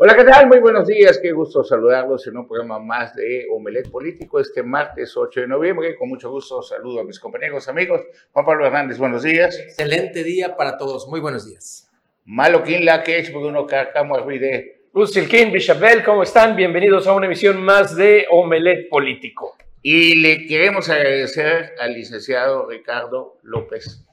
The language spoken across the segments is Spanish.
Hola, ¿qué tal? Muy buenos días, qué gusto saludarlos en un programa más de Omelet Político este martes 8 de noviembre. Con mucho gusto saludo a mis compañeros, amigos. Juan Pablo Hernández, buenos días. Excelente día para todos, muy buenos días. Malo la que es Bruno Carcamo Arruide. Lucilquín, Bichabel, ¿cómo están? Bienvenidos a una emisión más de Omelet Político. Y le queremos agradecer al licenciado Ricardo López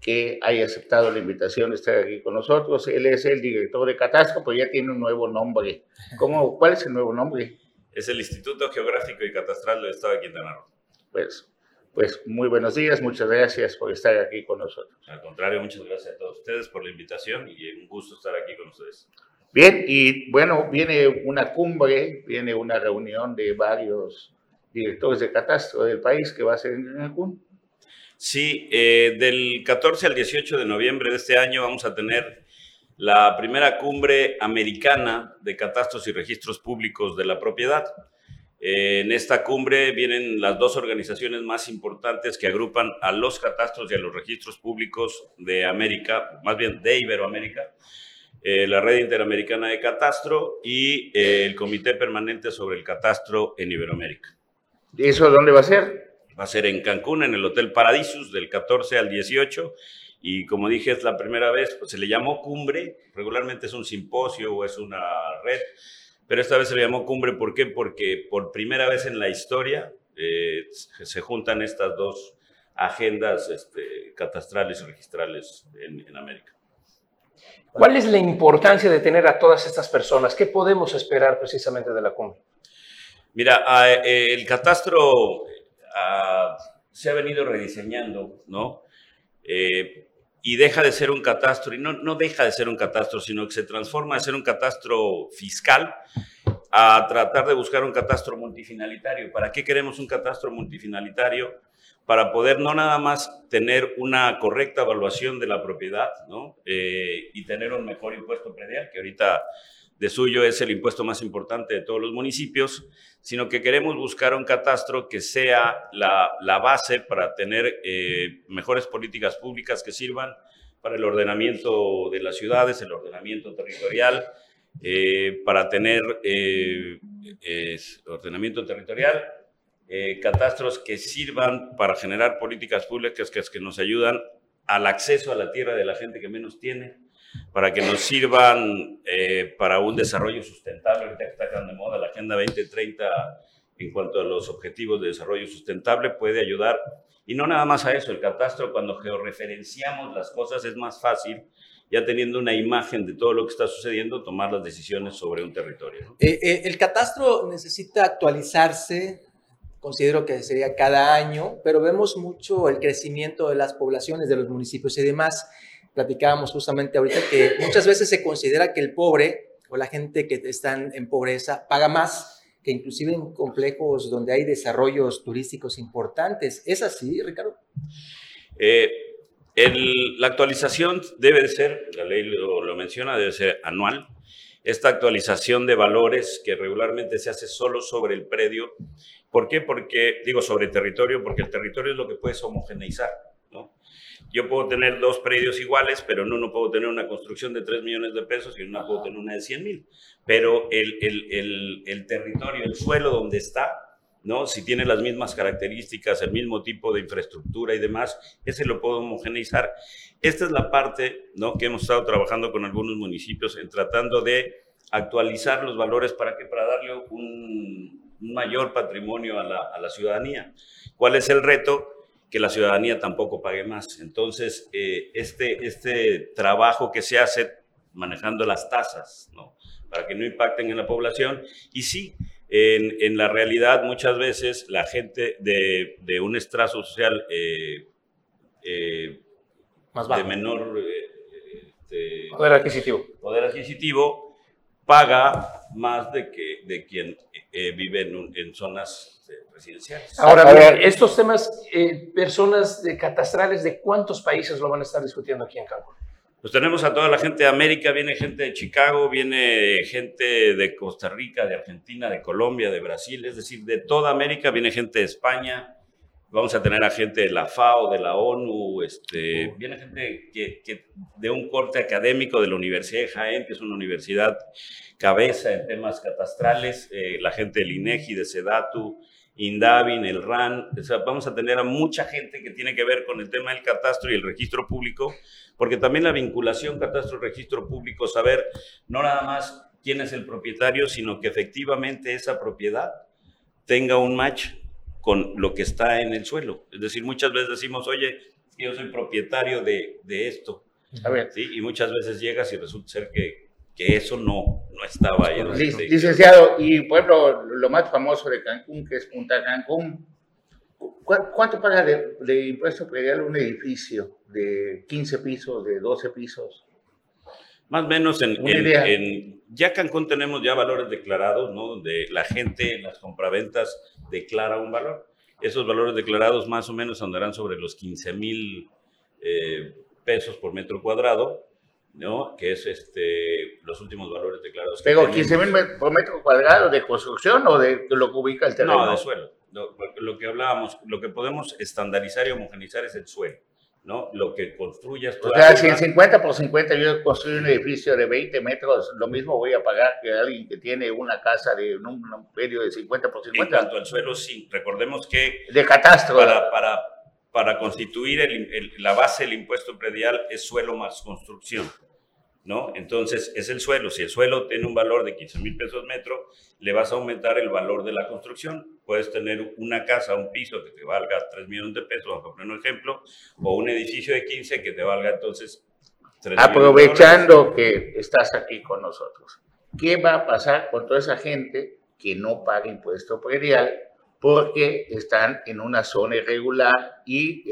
que haya aceptado la invitación de estar aquí con nosotros. Él es el director de Catastro, pero ya tiene un nuevo nombre. ¿Cómo, ¿Cuál es el nuevo nombre? Es el Instituto Geográfico y Catastral del Estado de Quintana Roo. Pues, pues muy buenos días, muchas gracias por estar aquí con nosotros. Al contrario, muchas gracias a todos ustedes por la invitación y un gusto estar aquí con ustedes. Bien, y bueno, viene una cumbre, viene una reunión de varios directores de catastro del país que va a ser en Cancún. Sí, eh, del 14 al 18 de noviembre de este año vamos a tener la primera cumbre americana de catastros y registros públicos de la propiedad. Eh, en esta cumbre vienen las dos organizaciones más importantes que agrupan a los catastros y a los registros públicos de América, más bien de Iberoamérica, eh, la Red Interamericana de Catastro y el Comité Permanente sobre el Catastro en Iberoamérica. ¿Y eso dónde va a ser? Va a ser en Cancún, en el Hotel Paradisus, del 14 al 18. Y como dije, es la primera vez, pues se le llamó cumbre. Regularmente es un simposio o es una red. Pero esta vez se le llamó cumbre, ¿por qué? Porque por primera vez en la historia eh, se juntan estas dos agendas este, catastrales y registrales en, en América. ¿Cuál es la importancia de tener a todas estas personas? ¿Qué podemos esperar precisamente de la cumbre? Mira, eh, el catastro se ha venido rediseñando, ¿no? Eh, y deja de ser un catastro, y no, no deja de ser un catastro, sino que se transforma a ser un catastro fiscal a tratar de buscar un catastro multifinalitario. ¿Para qué queremos un catastro multifinalitario? Para poder no nada más tener una correcta evaluación de la propiedad ¿no? Eh, y tener un mejor impuesto predial, que ahorita de suyo es el impuesto más importante de todos los municipios, sino que queremos buscar un catastro que sea la, base para tener eh, mejores políticas públicas que sirvan para el ordenamiento de las ciudades, el ordenamiento territorial, eh, para tener eh, ordenamiento territorial, catastros que sirvan para generar políticas públicas que, que nos ayudan al acceso a la tierra de la gente que menos tiene, para que nos sirvan eh, para un desarrollo sustentable. Ahorita está tan de moda la Agenda 2030 en cuanto a los objetivos de desarrollo sustentable, puede ayudar. Y no nada más a eso, el catastro, cuando georreferenciamos las cosas, es más fácil, ya teniendo una imagen de todo lo que está sucediendo, tomar las decisiones sobre un territorio. Eh, eh, el catastro necesita actualizarse, considero que sería cada año, pero vemos mucho el crecimiento de las poblaciones de los municipios y demás platicábamos justamente ahorita que muchas veces se considera que el pobre o la gente que está en pobreza paga más que inclusive en complejos donde hay desarrollos turísticos importantes. ¿Es así, Ricardo? Eh, la actualización debe de ser, la ley lo, lo, menciona, debe ser anual. Esta actualización de valores que regularmente se hace solo sobre el predio. ¿Por qué? Porque, digo, sobre el territorio, porque el territorio es lo que puedes homogeneizar. Yo puedo tener dos predios iguales, pero en uno puedo tener una construcción de 3 millones de pesos y en uno puedo tener una de 100 mil. Pero el, el, el, territorio, el suelo donde está, ¿no? si tiene las mismas características, el mismo tipo de infraestructura y demás, ese lo puedo homogeneizar. Esta es la parte ¿no? que hemos estado trabajando con algunos municipios en tratando de actualizar los valores para que para darle un, un mayor patrimonio a la, a la ciudadanía. ¿Cuál es el reto? Que la ciudadanía tampoco pague más. Entonces, eh, este, este trabajo que se hace manejando las tasas, ¿no? para que no impacten en la población, y sí, en, en la realidad muchas veces la gente de, de un estrato social eh, eh, más de menor este, poder adquisitivo. Poder adquisitivo paga más de, que, de quien vive en, en zonas residenciales. Ahora, bien, estos temas, eh, personas de catastrales, ¿de cuántos países lo van a estar discutiendo aquí en Cancún? Pues tenemos a toda la gente de América, viene gente de Chicago, viene gente de Costa Rica, de Argentina, de Colombia, de Brasil, es decir, de toda América, viene gente de España, Vamos a tener a gente de la FAO, de la ONU, este, viene gente que, que de un corte académico de la Universidad de Jaén, que es una universidad cabeza en temas catastrales, eh, la gente del INEGI, de SEDATU, Indavin, el RAN, o sea, vamos a tener a mucha gente que tiene que ver con el tema del catastro y el registro público, porque también la vinculación catastro-registro público, saber no nada más quién es el propietario, sino que efectivamente esa propiedad tenga un match con lo que está en el suelo. Es decir, muchas veces decimos, oye, yo soy propietario de, de esto. A ver. ¿Sí? Y muchas veces llegas y resulta ser que, que eso no, no estaba ahí. licenciado, y por ejemplo, lo más famoso de Cancún, que es Punta Cancún, ¿cuánto paga de, de impuesto predial un edificio de 15 pisos, de 12 pisos? Más o menos en, en, ya Cancún tenemos ya valores declarados, ¿no? Donde la gente en las compraventas declara un valor. Esos valores declarados más o menos andarán sobre los 15 mil eh, pesos por metro cuadrado, ¿no? Que es este, los últimos valores declarados. Pero 15 mil por metro cuadrado de construcción o de lo que ubica el terreno? No, de suelo. lo que hablábamos, lo que podemos estandarizar y homogenizar es el suelo. ¿No? Lo que construyas. O sea, si en 50 por 50 yo construyo un edificio de 20 metros, lo mismo voy a pagar que alguien que tiene una casa de un, medio de 50 por 50. En cuanto al suelo, sí. Recordemos que... De catastro. Para, para, para constituir la base del impuesto predial es suelo más construcción. ¿No? Entonces, es el suelo. Si el suelo tiene un valor de 15 mil pesos metro, le vas a aumentar el valor de la construcción. Puedes tener una casa, un piso que te valga 3 millones de pesos, poner un ejemplo, o un edificio de 15 que te valga entonces 3 Aprovechando que estás aquí con nosotros, ¿qué va a pasar con toda esa gente que no paga impuesto predial porque están en una zona irregular y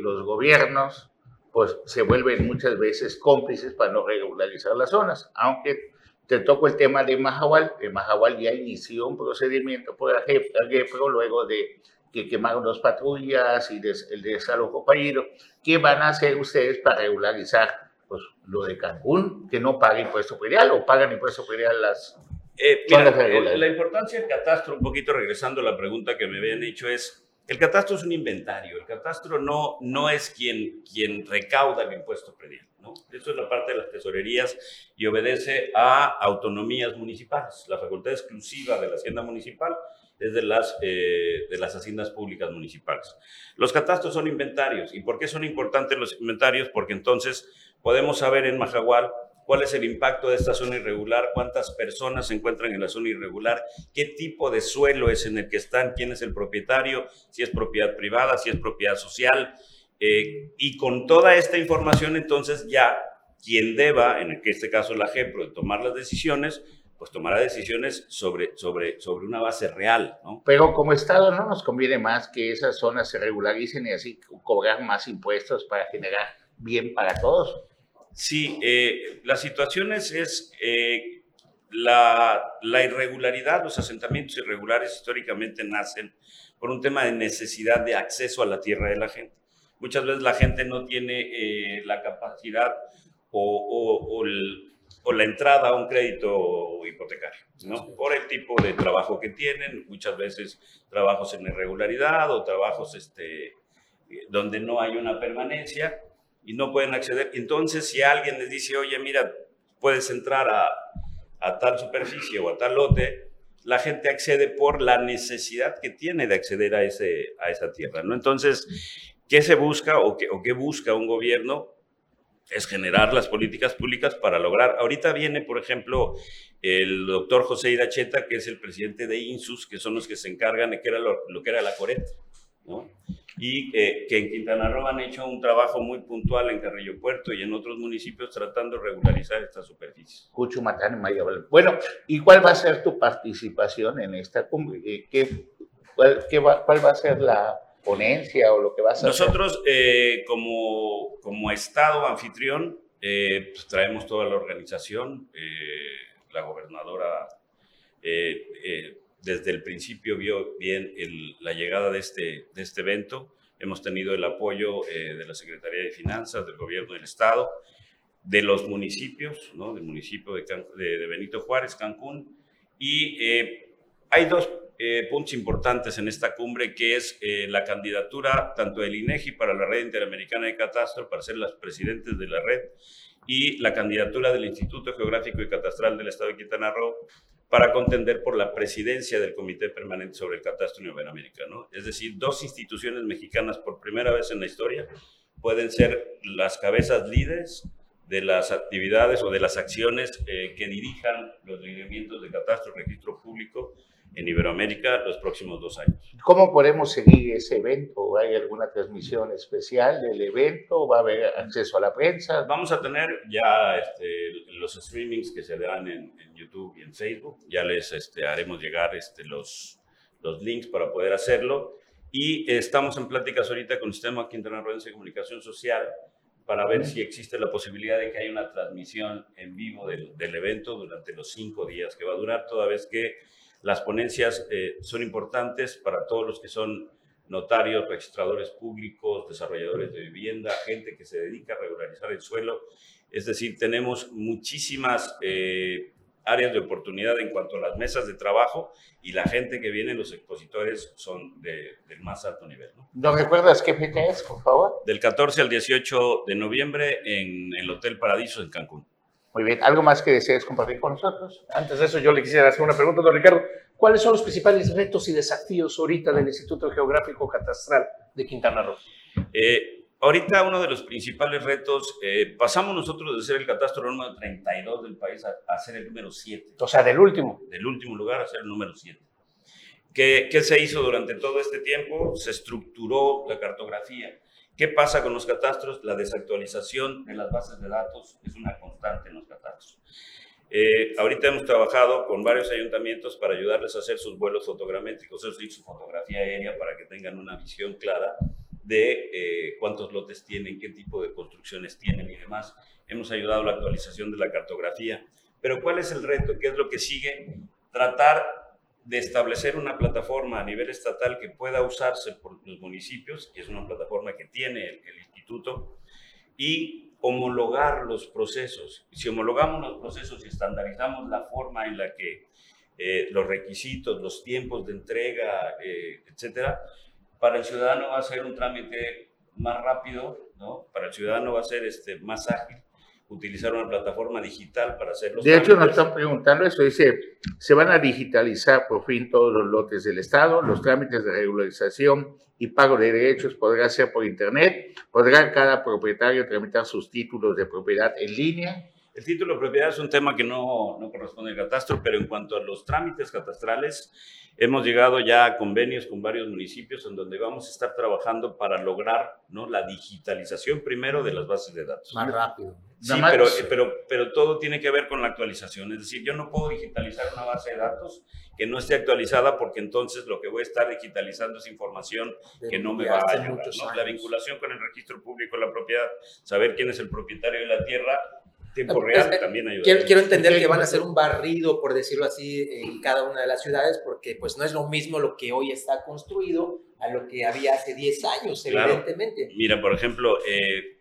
los gobiernos pues se vuelven muchas veces cómplices para no regularizar las zonas. Aunque te toco el tema de Mahahual, el Mahahual ya inició un procedimiento por pero luego de que quemaron dos patrullas y el desalojo fallido. ¿Qué van a hacer ustedes para regularizar pues, lo de Cancún, que no paga impuesto predial o pagan impuesto predial las... Eh, eh la importancia del catastro, un poquito regresando a la pregunta que me habían hecho, es el catastro es un inventario, el catastro no, no es quien, quien recauda el impuesto predial. ¿no? Eso es la parte de las tesorerías y obedece a autonomías municipales. La facultad exclusiva de la hacienda municipal es de las, eh, de las haciendas públicas municipales. Los catastros son inventarios. ¿Y por qué son importantes los inventarios? Porque entonces podemos saber en Majagual cuál es el impacto de esta zona irregular, cuántas personas se encuentran en la zona irregular, qué tipo de suelo es en el que están, quién es el propietario, si es propiedad privada, si es propiedad social. Eh, y con toda esta información, entonces ya quien deba, en este caso la JEPRO, de tomar las decisiones, pues tomará decisiones sobre, sobre, sobre una base real. ¿no? Pero como Estado no nos conviene más que esas zonas se regularicen y así cobrar más impuestos para generar bien para todos. Sí, eh, la situación es, eh, la, irregularidad, los asentamientos irregulares históricamente nacen por un tema de necesidad de acceso a la tierra de la gente. Muchas veces la gente no tiene eh, la capacidad o, la entrada a un crédito hipotecario, ¿no? Por el tipo de trabajo que tienen, muchas veces trabajos en irregularidad o trabajos este, donde no hay una permanencia y no pueden acceder. Entonces, si alguien les dice, oye, mira, puedes entrar a, a tal superficie o a tal lote, la gente accede por la necesidad que tiene de acceder a, ese, a esa tierra. ¿no? Entonces, ¿qué se busca o qué, o qué busca un gobierno? Es generar las políticas públicas para lograr. Ahorita viene, por ejemplo, el doctor José Iracheta, que es el presidente de INSUS, que son los que se encargan de que era lo, lo que era la Coret. ¿no? Y eh, que en Quintana Roo han hecho un trabajo muy puntual en Carrillo Puerto y en otros municipios tratando de regularizar estas superficies. Cuchumatán, Mayabal. Bueno, ¿y cuál va a ser tu participación en esta cumbre? Eh, ¿Qué, cuál, qué va, cuál va a ser la ponencia o lo que vas a Nosotros, eh, como, como Estado anfitrión, pues traemos toda la organización, la gobernadora desde el principio vio bien la llegada de este, de este evento. Hemos tenido el apoyo eh, de la Secretaría de Finanzas, del Gobierno del Estado, de los municipios, ¿no? del municipio de, de, Benito Juárez, Cancún. Y eh, hay dos eh, puntos importantes en esta cumbre, que es eh, la candidatura tanto del INEGI para la Red Interamericana de Catastro, para ser las presidentes de la red, y la candidatura del Instituto Geográfico y Catastral del Estado de Quintana Roo para contender por la presidencia del Comité Permanente sobre el Catastro en Iberoamérica. ¿no? Es decir, dos instituciones mexicanas por primera vez en la historia pueden ser las cabezas líderes de las actividades o de las acciones eh, que dirijan los lineamientos de catastro, registro público en Iberoamérica los próximos dos años. ¿Cómo podemos seguir ese evento? ¿Hay alguna transmisión especial del evento? ¿Va a haber acceso a la prensa? Vamos a tener ya este, los streamings que se dan en, YouTube y en Facebook. Ya les este, haremos llegar este, los, los links para poder hacerlo. Y estamos en pláticas ahorita con el Sistema Quintana Roo de Comunicación Social para ver si existe la posibilidad de que haya una transmisión en vivo del, del evento durante los cinco días que va a durar, toda vez que las ponencias eh, son importantes para todos los que son notarios, registradores públicos, desarrolladores de vivienda, gente que se dedica a regularizar el suelo. Es decir, tenemos muchísimas eh, áreas de oportunidad en cuanto a las mesas de trabajo y la gente que viene, los expositores, son de, del más alto nivel. ¿no? ¿No recuerdas qué fecha es, por favor? Del 14 al 18 de noviembre en el Hotel Paradiso en Cancún. Muy bien, ¿algo más que desees compartir con nosotros? Antes de eso, yo le quisiera hacer una pregunta, don Ricardo. ¿Cuáles son los principales retos y desafíos ahorita del Instituto Geográfico Catastral de Quintana Roo? Eh, ahorita uno de los principales retos, eh, pasamos nosotros de ser el catastro número 32 del país a, a, ser el número 7. O sea, del último. Del último lugar a ser el número 7. ¿Qué, ¿Qué se hizo durante todo este tiempo? Se estructuró la cartografía ¿Qué pasa con los catastros? La desactualización de las bases de datos es una constante en los catastros. Eh, ahorita hemos trabajado con varios ayuntamientos para ayudarles a hacer sus vuelos fotogramétricos, es decir, su fotografía aérea para que tengan una visión clara de eh, cuántos lotes tienen, qué tipo de construcciones tienen y demás. Hemos ayudado a la actualización de la cartografía. Pero ¿cuál es el reto? ¿Qué es lo que sigue? Tratar de establecer una plataforma a nivel estatal que pueda usarse por los municipios, que es una plataforma que tiene el, instituto, y homologar los procesos. Si homologamos los procesos y estandarizamos la forma en la que eh, los requisitos, los tiempos de entrega, eh, etcétera, para el ciudadano va a ser un trámite más rápido, ¿no? Para el ciudadano va a ser este, más ágil utilizar una plataforma digital para hacerlo. De hecho, nos están preguntando eso, dice, se van a digitalizar por fin todos los lotes del Estado, los trámites de regularización y pago de derechos podrá ser por Internet, podrá cada propietario tramitar sus títulos de propiedad en línea. El título de propiedad es un tema que no, no corresponde al catastro, pero en cuanto a los trámites catastrales, hemos llegado ya a convenios con varios municipios en donde vamos a estar trabajando para lograr ¿no? la digitalización primero de las bases de datos. Más rápido. Sí, pero, pero, pero todo tiene que ver con la actualización. Es decir, yo no puedo digitalizar una base de datos que no esté actualizada porque entonces lo que voy a estar digitalizando es información que no me va a ayudar. ¿no? La vinculación con el registro público de la propiedad, saber quién es el propietario de la tierra, tiempo real también ayuda. Quiero, quiero, entender que van a hacer un barrido, por decirlo así, en cada una de las ciudades, porque pues no es lo mismo lo que hoy está construido a lo que había hace 10 años, claro. evidentemente. Mira, por ejemplo, eh,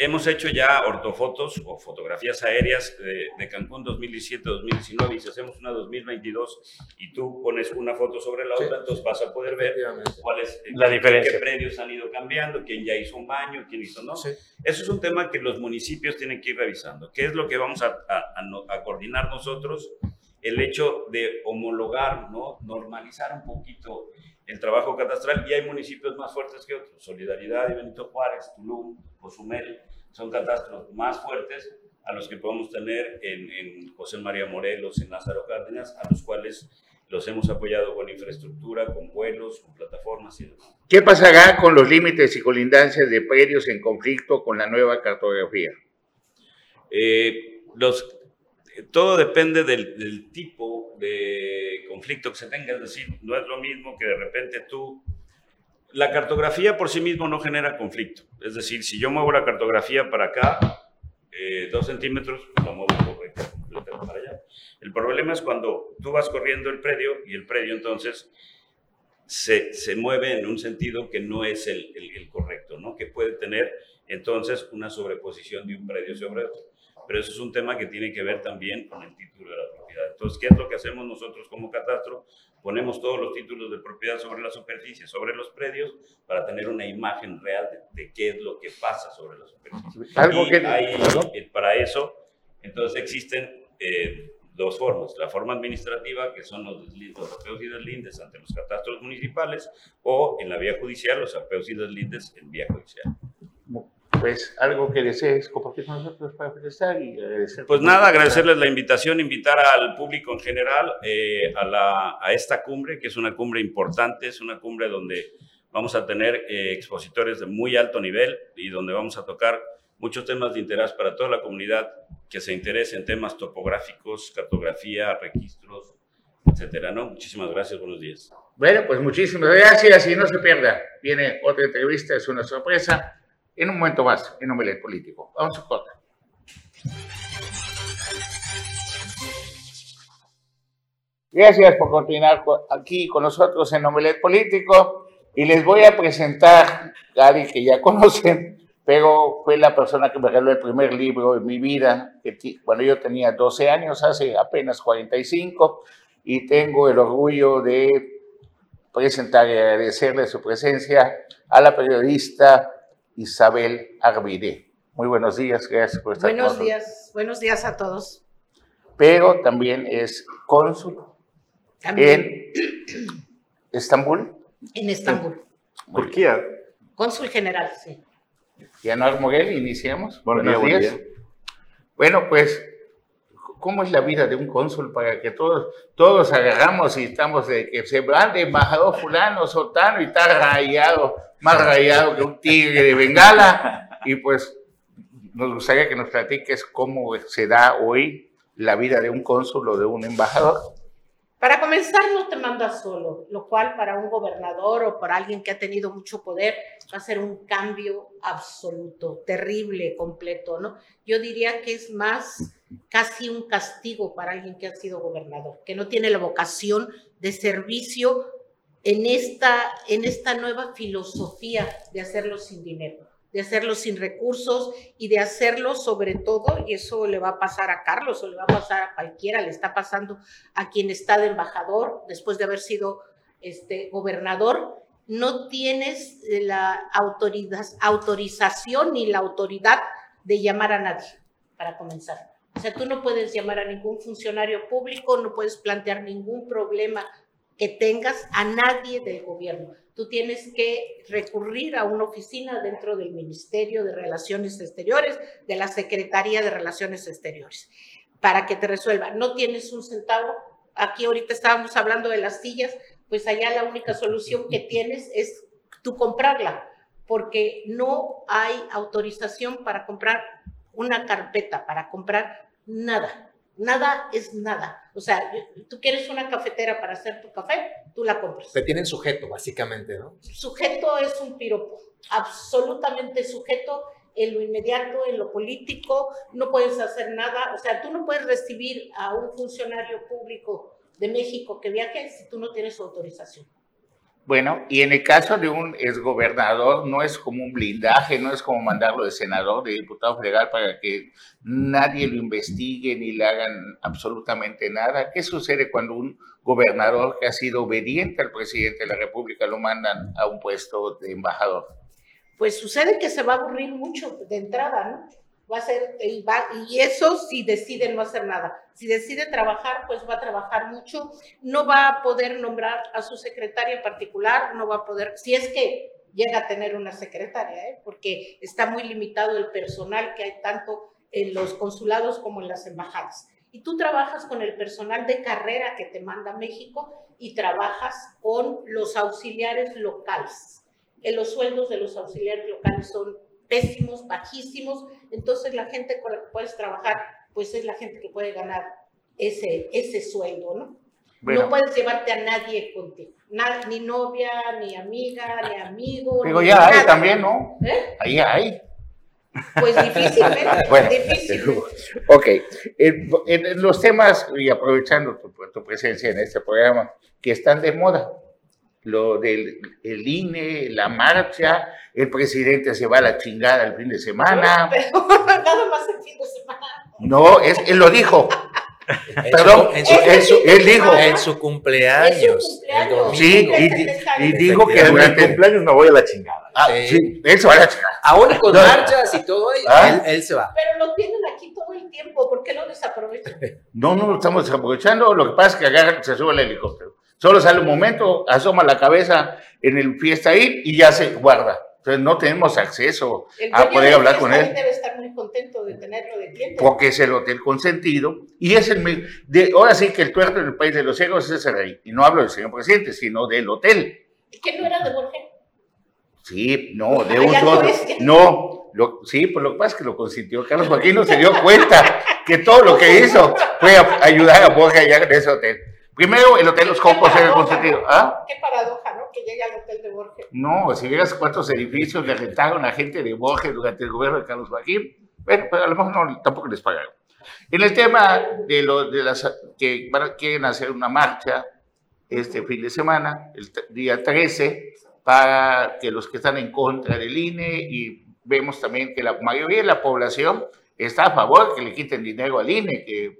hemos hecho ya ortofotos o fotografías aéreas de, de Cancún 2017-2019 y si hacemos una 2022 y tú pones una foto sobre la otra, sí. entonces vas a poder ver cuál es la diferencia. qué predios han ido cambiando, quién ya hizo un baño, quién hizo no. Sí. Eso es un tema que los municipios tienen que ir revisando. ¿Qué es lo que vamos a, a, a, a coordinar nosotros? El hecho de homologar, ¿no? normalizar un poquito el trabajo catastral y hay municipios más fuertes que otros. Solidaridad y Benito Juárez, Tulum, Cozumel, son catastros más fuertes a los que podemos tener en, en, José María Morelos, en Lázaro Cárdenas, a los cuales los hemos apoyado con infraestructura, con vuelos, con plataformas y demás. ¿Qué pasará con los límites y colindancias de predios en conflicto con la nueva cartografía? Eh, los, todo depende del, del, tipo de conflicto que se tenga, es decir, no es lo mismo que de repente tú la cartografía por sí mismo no genera conflicto. Es decir, si yo muevo la cartografía para acá, eh, dos centímetros, lo muevo para allá. El problema es cuando tú vas corriendo el predio y el predio entonces se, se mueve en un sentido que no es el, el, el, correcto, ¿no? que puede tener entonces una sobreposición de un predio sobre otro. Pero eso es un tema que tiene que ver también con el título de la propiedad. Entonces, ¿qué es lo que hacemos nosotros como catastro? Ponemos todos los títulos de propiedad sobre la superficie, sobre los predios, para tener una imagen real de, qué es lo que pasa sobre la superficie. Algo que, hay, eh, para eso, entonces existen eh, dos formas. La forma administrativa, que son los, los apeos y deslindes ante los catastros municipales, o en la vía judicial, los apeos y deslindes en vía judicial pues algo que desees compartir con nosotros para protestar y agradecer. Pues nada, agradecerles la invitación, invitar al público en general eh, a, la, a, esta cumbre, que es una cumbre importante, es una cumbre donde vamos a tener eh, expositores de muy alto nivel y donde vamos a tocar muchos temas de interés para toda la comunidad que se interese en temas topográficos, cartografía, registros, etcétera, ¿no? Muchísimas gracias, buenos días. Bueno, pues muchísimas gracias y no se pierda. Viene otra entrevista, es una sorpresa en un momento más en Omelet Político. Vamos a cortar. Gracias por continuar aquí con nosotros en Omelet Político y les voy a presentar a alguien que ya conocen, pero fue la persona que me regaló el primer libro en mi vida, cuando yo tenía 12 años, hace apenas 45, y tengo el orgullo de presentar y agradecerle su presencia a la periodista Isabel Arvide. Muy buenos días, gracias por estar Buenos días, buenos días a todos. Pero también es cónsul en Estambul. En Estambul. Turquía. Cónsul general, sí. Yanuar Moguel, iniciamos. buenos días. Bueno, pues, ¿cómo es la vida de un cónsul para que todos, todos agarramos y estamos de que se van de embajador fulano, sotano y está rayado más rayado que un tigre de Bengala. Y pues nos gustaría que nos platiques cómo se da hoy la vida de un cónsul o de un embajador. Para comenzar, no te mandas solo, lo cual para un gobernador o para alguien que ha tenido mucho poder va a ser un cambio absoluto, terrible, completo, ¿no? Yo diría que es más casi un castigo para alguien que ha sido gobernador, que no tiene la vocación de servicio en esta, en esta nueva filosofía de hacerlo sin dinero, de hacerlo sin recursos y de hacerlo sobre todo, y eso le va a pasar a Carlos o le va a pasar a cualquiera, le está pasando a quien está de embajador después de haber sido este, gobernador, no tienes la autoridad, autorización ni la autoridad de llamar a nadie, para comenzar. O sea, tú no puedes llamar a ningún funcionario público, no puedes plantear ningún problema que tengas a nadie del gobierno. Tú tienes que recurrir a una oficina dentro del Ministerio de Relaciones Exteriores, de la Secretaría de Relaciones Exteriores, para que te resuelva. No tienes un centavo. Aquí ahorita estábamos hablando de las sillas, pues allá la única solución que tienes es tú comprarla, porque no hay autorización para comprar una carpeta, para comprar nada. Nada es nada. O sea, tú quieres una cafetera para hacer tu café, tú la compras. Te tienen sujeto, básicamente, ¿no? Sujeto es un piropo, absolutamente sujeto en lo inmediato, en lo político, no puedes hacer nada. O sea, tú no puedes recibir a un funcionario público de México que viaje si tú no tienes autorización. Bueno, y en el caso de un exgobernador, no es como un blindaje, no es como mandarlo de senador, de diputado federal para que nadie lo investigue ni le hagan absolutamente nada. ¿Qué sucede cuando un gobernador que ha sido obediente al presidente de la República lo mandan a un puesto de embajador? Pues sucede que se va a aburrir mucho de entrada, ¿no? Va a ser, y, eso si decide no hacer nada. Si decide trabajar, pues va a trabajar mucho, no va a poder nombrar a su secretaria particular, no va a poder, si es que llega a tener una secretaria, ¿eh? porque está muy limitado el personal que hay tanto en los consulados como en las embajadas. Y tú trabajas con el personal de carrera que te manda México y trabajas con los auxiliares locales. En los sueldos de los auxiliares locales son pésimos, bajísimos, entonces la gente con la que puedes trabajar, pues es la gente que puede ganar ese, ese sueldo, ¿no? No puedes llevarte a nadie contigo, ni novia, ni amiga, ni amigo. Digo, ya hay también, ¿no? ¿Eh? Ahí hay. Pues difícilmente, bueno, difícilmente. Ok, en, los temas, y aprovechando tu, tu presencia en este programa, que están de moda, lo del el INE, la marcha, el presidente se va a la chingada el fin de semana. Pero nada más el fin de semana. No, es, él lo dijo. Perdón, en su- en su- él dijo- en su cumpleaños. Su cumpleaños. el. Sí, y, 70 y años. dijo que En mi durante cumpleaños me voy a la chingada. Ah, Sí. sí, él se va a la chingada. Aún con No. marchas y todo, él, ¿Ah? él se va. Pero lo tienen aquí todo el tiempo, ¿por qué lo desaprovechan? No, no lo estamos desaprovechando. Lo que pasa es que agarra, se sube el helicóptero. Solo sale un momento, asoma la cabeza en el fiesta ahí y ya se guarda. Entonces no tenemos acceso a poder de hablar con él. Debe estar muy contento de tenerlo de cliente. porque es el hotel consentido y es el de, ahora sí que el tuerto en el país de los ciegos es el rey y no hablo del señor presidente sino del hotel ¿Que no era de Borges? sí no de Ah, un ya no solo no lo, sí pues lo que pasa es que lo consintió Carlos Joaquín no se dio cuenta que todo lo que hizo fue a- ayudar a Borja allá en ese hotel primero el hotel Los Copos era el consentido ¿ah? Qué paradoja, ¿no? Que llegue al hotel de Borges. No, si vieras cuántos edificios le rentaron a gente de Borges durante el gobierno de Carlos Joaquín, bueno, pero a lo mejor no, tampoco les pagaron. En el tema de, lo, de las que van quieren hacer una marcha este fin de semana, el día 13, para que los que están en contra del INE y vemos también que la mayoría de la población está a favor que le quiten dinero al INE. Que,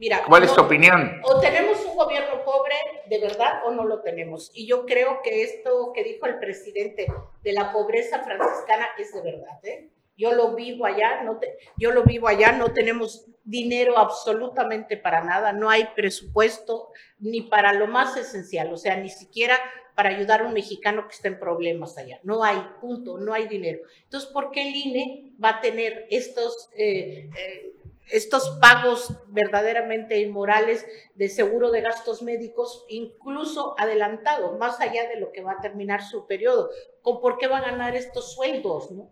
Mira, ¿Cuál es tu opinión? O tenemos un gobierno pobre de verdad o no lo tenemos. Y yo creo que esto que dijo el presidente de la pobreza franciscana es de verdad. ¿eh? Yo lo vivo allá, no te- yo lo vivo allá, no tenemos dinero absolutamente para nada, no hay presupuesto ni para lo más esencial, o sea, ni siquiera para ayudar a un mexicano que está en problemas allá. No hay, punto, no hay dinero. Entonces, ¿por qué el INE va a tener estos... eh, eh, estos pagos verdaderamente inmorales de seguro de gastos médicos, incluso adelantado, más allá de lo que va a terminar su periodo. ¿Con por qué va a ganar estos sueldos? ¿no?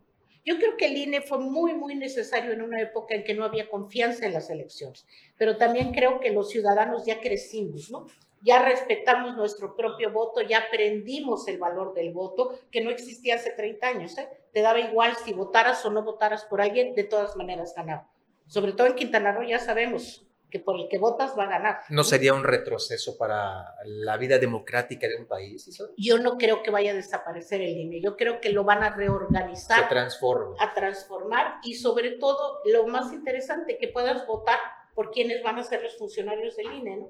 Yo creo que el INE fue muy, muy necesario en una época en que no había confianza en las elecciones, pero también creo que los ciudadanos ya crecimos, ¿no? Ya respetamos nuestro propio voto, ya aprendimos el valor del voto, que no existía hace 30 años, ¿eh? Te daba igual si votaras o no votaras por alguien, de todas maneras ganaba. Sobre todo en Quintana Roo ya sabemos que por el que votas va a ganar. ¿No sería un retroceso para la vida democrática de un país? Yo no creo que vaya a desaparecer el INE, yo creo que lo van a Se reorganizar, transforma. a transformar y sobre todo lo más interesante, que puedas votar por quienes van a ser los funcionarios del INE, ¿no?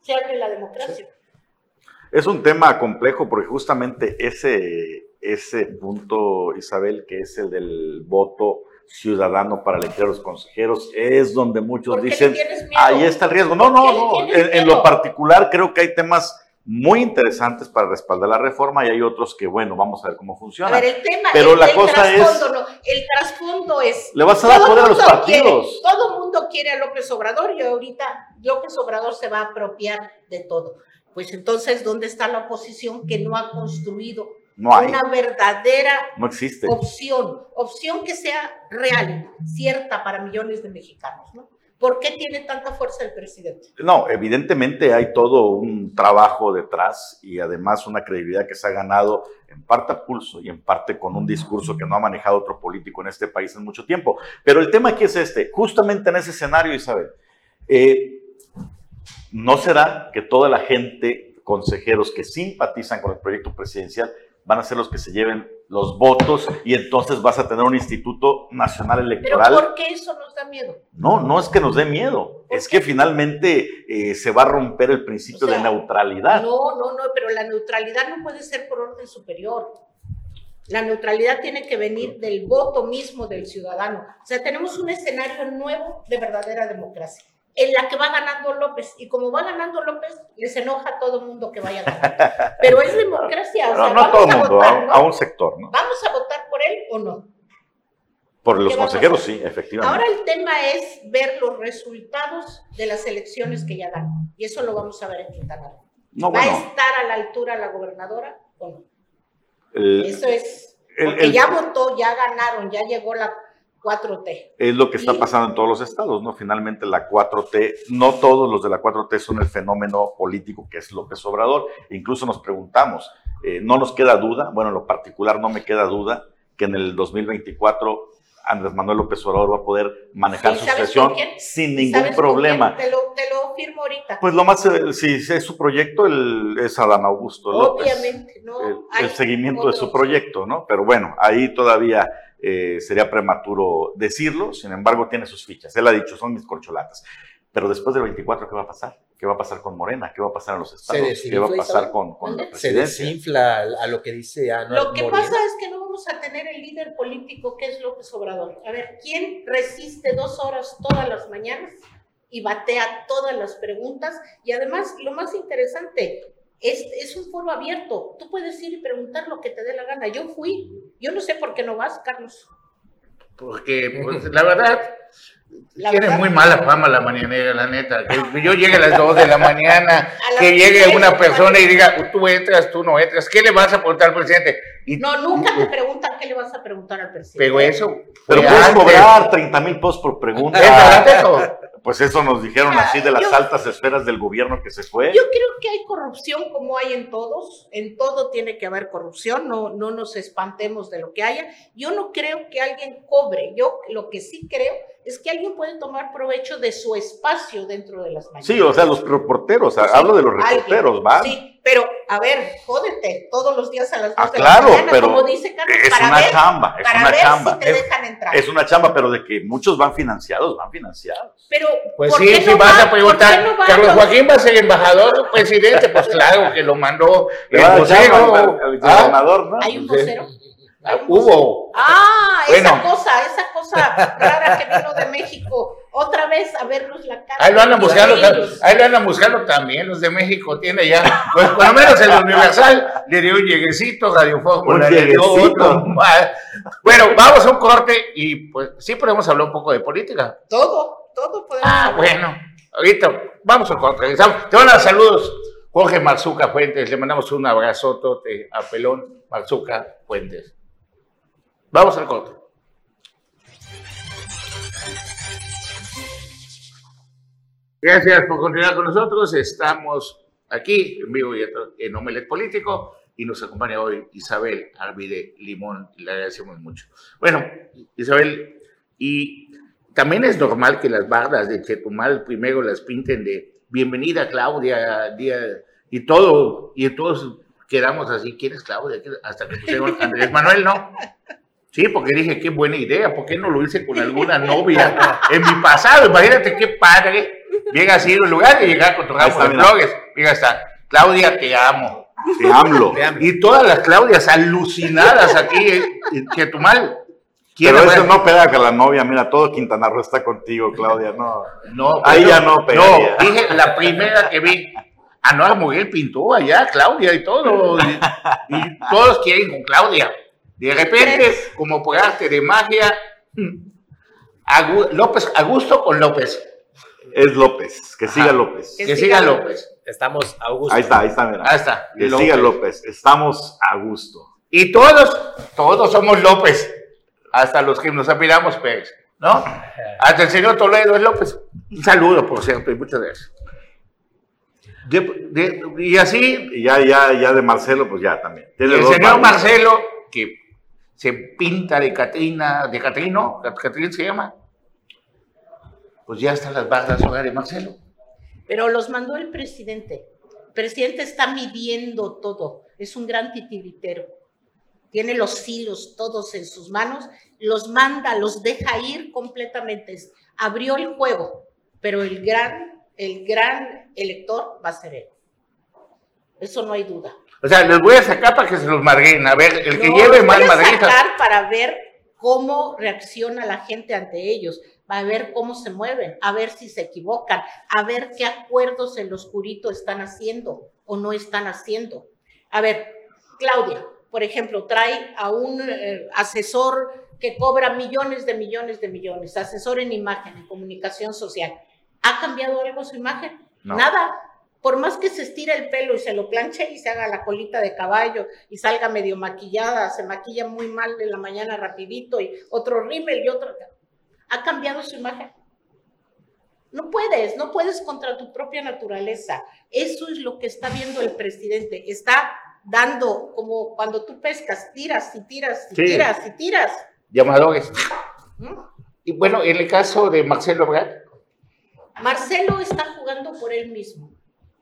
Se abre la democracia. Es un tema complejo porque justamente ese, ese punto, Isabel, que es el del voto ciudadano para elegir a los consejeros, es donde muchos ¿Por qué le dicen, ahí está el riesgo. No, no, ¿Por qué le no. En, lo particular creo que hay temas muy interesantes para respaldar la reforma y hay otros que, bueno, vamos a ver cómo A funciona. ver, el tema, Pero el, la el cosa es- no, el trasfondo es Le vas a dar poder a los partidos. quiere- todo mundo quiere a López Obrador y ahorita López Obrador se va a apropiar de todo. Pues entonces, ¿dónde está la oposición que no ha construido No hay, una verdadera no existe. opción? Opción que sea real, cierta para millones de mexicanos, ¿no? ¿Por qué tiene tanta fuerza el presidente? No, evidentemente hay todo un trabajo detrás y además una credibilidad que se ha ganado en parte a pulso y en parte con un discurso que no ha manejado otro político en este país en mucho tiempo. Pero el tema aquí es este, justamente en ese escenario, Isabel, eh, ¿no será que toda la gente, consejeros que simpatizan con el proyecto presidencial, van a ser los que se lleven los votos y entonces vas a tener un Instituto Nacional Pero Electoral? ¿por qué eso nos da miedo? No, no es que nos dé miedo, ¿Por es que finalmente eh, se va a romper el principio O sea, de neutralidad. No, no, no, pero la neutralidad no puede ser por orden superior. La neutralidad tiene que venir del voto mismo del ciudadano. O sea, tenemos un escenario nuevo de verdadera democracia, en la que va ganando López. Y como va ganando López, les enoja a todo mundo que vaya ganando. Pero es democracia, o sea, no, no todo el mundo, votar, a, ¿no? a un sector, ¿no? ¿Vamos a votar por él o no? Por los ¿Qué va a consejeros, sí, efectivamente. Ahora el tema es ver los resultados de las elecciones que ya dan. Y eso lo vamos a ver en Quintana Roo. no, ¿Va a estar a la altura la gobernadora o no? el- Eso es. el- Porque el- ya votó, ya ganaron, ya llegó la 4T. es lo que está pasando en todos los estados, ¿no? Finalmente la 4T, no todos los de la 4T son el fenómeno político que es López Obrador. Incluso nos preguntamos, eh, no nos queda duda, bueno, en lo particular no me queda duda, que en el 2024 Andrés Manuel López Obrador va a poder manejar Sí, su ¿sabes sucesión sin ¿Y ningún sabes problema. Te lo, te lo firmo ahorita. Pues lo más, eh, si es su proyecto, el, es Adán Augusto López. Obviamente, no. el, seguimiento de su proyecto, ¿no? Pero bueno, ahí todavía eh, sería prematuro decirlo, sin embargo tiene sus fichas. Él ha dicho, son mis corcholatas. Pero después del 24, ¿qué va a pasar? ¿Qué va a pasar con Morena? ¿Qué va a pasar en los estados? ¿Qué va a pasar con, con la Se Se presidencia? desinfla a lo que dice Ana Lo que Morena. pasa es que no vamos a tener el líder político que es López Obrador. A ver, ¿quién resiste dos horas todas las mañanas y batea todas las preguntas? Y además, lo más interesante, es, es un foro abierto. Tú puedes ir y preguntar lo que te dé la gana. Yo fui. Yo no sé por qué no vas, Carlos. Porque, pues, la verdad, La tiene verdad. muy mala fama la mañanera, la neta. Que yo llegue a las 2 de la mañana, que llegue una persona y diga, tú entras, tú no entras, ¿qué le vas a preguntar al presidente? Y, No, nunca te preguntan qué le vas a preguntar al presidente. pero eso. Pero puedes antes. cobrar 30 mil pesos por pregunta. ¿Es verdad eso? Pues eso nos dijeron Mira, así de las yo- altas esferas del gobierno que se fue. Yo creo que hay corrupción como hay en todos, en todo tiene que haber corrupción, no, no nos espantemos de lo que haya. Yo no creo que alguien cobre, yo lo que sí creo es que alguien puede tomar provecho de su espacio dentro de las mañanas. Sí, o sea, los reporteros, hablo de los reporteros, ¿va? Sí, pero a ver, jódete, todos los días a las dos Ah, de claro, la mañana, pero como dice Carlos, Es para una ver, chamba, es para una ver chamba. si te Es, dejan entrar. es una chamba, pero de que muchos van financiados, van financiados. pero, Pues ¿por sí, qué si no vas va- a preguntar, qué no va Carlos los- Joaquín va a ser embajador o presidente, pues claro que lo mandó el vocero. al Ah, gobernador, ¿no? ¿Hay un vocero? ah, ¿Hay un vocero? Hubo. Ah, esa Bueno. cosa, esa cosa rara que vino de México, otra vez a vernos la cara. Ahí lo andan buscando, ahí lo andan buscando también los de México, tiene ya, pues por lo menos el Universal le dio un lleguecito, Radio Fórmula Un le dio lleguecito. otro. Ah, Bueno, vamos a un corte y pues sí podemos hablar un poco de política. Todo, todo podemos Ah, hablar. bueno, ahorita vamos al corte, regresamos. Te van a dar saludos, Jorge Marzuca Fuentes, le mandamos un abrazote a Pelón Marzuca Fuentes. Vamos al corte. Gracias por continuar con nosotros. Estamos aquí en vivo y en Omelet Político y nos acompaña hoy Isabel Arvide Limón. Le agradecemos mucho. Bueno, Isabel, y también es normal que las bardas de Chetumal primero las pinten de bienvenida Claudia, día, y todo, y todos quedamos así, ¿quién es Claudia? Hasta que pusieron Andrés Manuel, ¿no? Sí, porque dije, qué buena idea, ¿por qué no lo hice con alguna novia en mi pasado? Imagínate qué padre. Llega así, en lugar de llegar con tu ramo está, de mira. flores, mira, está, Claudia, te amo. De AMLO. Y todas las Claudias alucinadas aquí en, en Chetumal. ¿Quién Pero eso no pega con la novia, mira, todo Quintana Roo está contigo, Claudia, no. No, Ahí ya no pegaría. No, dije la primera que vi. Anuar Muguel pintó allá, Claudia y todo. Y, y todos quieren con Claudia. De repente, como por arte de magia, Agu- López, Augusto con López. Es López, que siga. López. Que Que siga López. López. Estamos Augusto. Ahí está, ahí está, mira. Ahí está. Que López. siga López. Estamos a gusto. Y todos, todos somos López. Hasta los que nos apelamos Pérez. ¿No? Hasta el señor Toledo es López. Un saludo, por cierto, y muchas gracias. De- de- y así, Y ya, ya, ya de Marcelo, pues ya también. Tiene el señor. Marcelo, que se pinta de Catrina, de Catrino, Catrina se llama, pues ya están las barras hogar de Marcelo. Pero los mandó el presidente. El presidente está midiendo todo. Es un gran titiritero. Tiene los hilos todos en sus manos, los manda, los deja ir completamente. Abrió el juego, pero el gran, el gran elector va a ser él. Eso no hay duda. O sea, les voy a sacar para que se los madriguen. A ver, el que No, lleve más voy a sacar para ver cómo reacciona la gente ante ellos, a ver cómo se mueven, a ver si se equivocan, a ver qué acuerdos en lo oscurito están haciendo o no están haciendo. A ver, Claudia, por ejemplo, trae a un eh, asesor que cobra millones de millones de millones, asesor en imagen, en comunicación social. ¿Ha cambiado algo su imagen? No. Nada. Por más que se estire el pelo y se lo planche y se haga la colita de caballo y salga medio maquillada, se maquilla muy mal en la mañana rapidito y otro rímel y otro... ¿Ha cambiado su imagen? No puedes, no puedes contra tu propia naturaleza. Eso es lo que está viendo el presidente. Está dando, como cuando tú pescas, tiras y tiras y Sí. tiras y tiras. Llamadores. ¿Mm? Y bueno, en el caso de Marcelo Marcelo está jugando por él mismo.